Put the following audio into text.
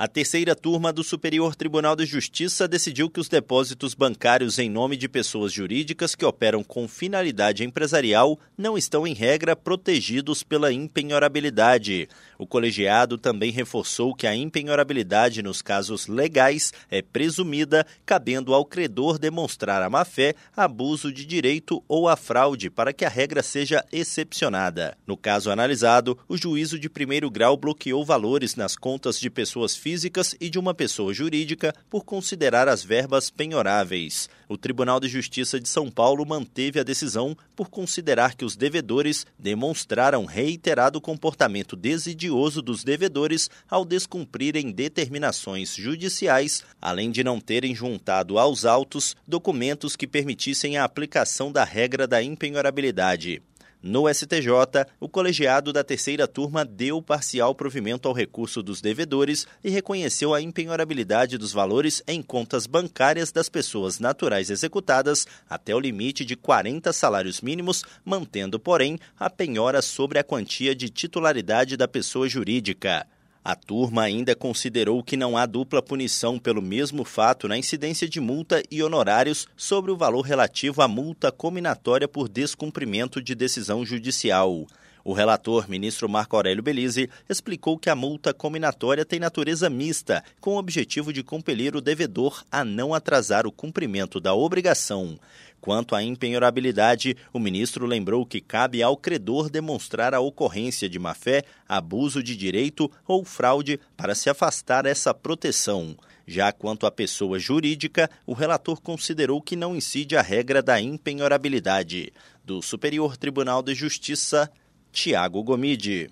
A terceira turma do Superior Tribunal de Justiça decidiu que os depósitos bancários em nome de pessoas jurídicas que operam com finalidade empresarial não estão, em regra, protegidos pela impenhorabilidade. O colegiado também reforçou que a impenhorabilidade nos casos legais é presumida, cabendo ao credor demonstrar a má-fé, abuso de direito ou a fraude para que a regra seja excepcionada. No caso analisado, o juízo de primeiro grau bloqueou valores nas contas de pessoas físicas físicas e de uma pessoa jurídica por considerar as verbas penhoráveis. O Tribunal de Justiça de São Paulo manteve a decisão por considerar que os devedores demonstraram reiterado comportamento desidioso dos devedores ao descumprirem determinações judiciais, além de não terem juntado aos autos documentos que permitissem a aplicação da regra da impenhorabilidade. No STJ, o colegiado da terceira turma deu parcial provimento ao recurso dos devedores e reconheceu a impenhorabilidade dos valores em contas bancárias das pessoas naturais executadas até o limite de 40 salários mínimos, mantendo, porém, a penhora sobre a quantia de titularidade da pessoa jurídica. A turma ainda considerou que não há dupla punição pelo mesmo fato na incidência de multa e honorários sobre o valor relativo à multa cominatória por descumprimento de decisão judicial. O relator, ministro Marco Aurélio Belize, explicou que a multa cominatória tem natureza mista, com o objetivo de compelir o devedor a não atrasar o cumprimento da obrigação. Quanto à impenhorabilidade, o ministro lembrou que cabe ao credor demonstrar a ocorrência de má-fé, abuso de direito ou fraude para se afastar essa proteção. Já quanto à pessoa jurídica, o relator considerou que não incide a regra da impenhorabilidade. Do Superior Tribunal de Justiça, Tiago Gomide.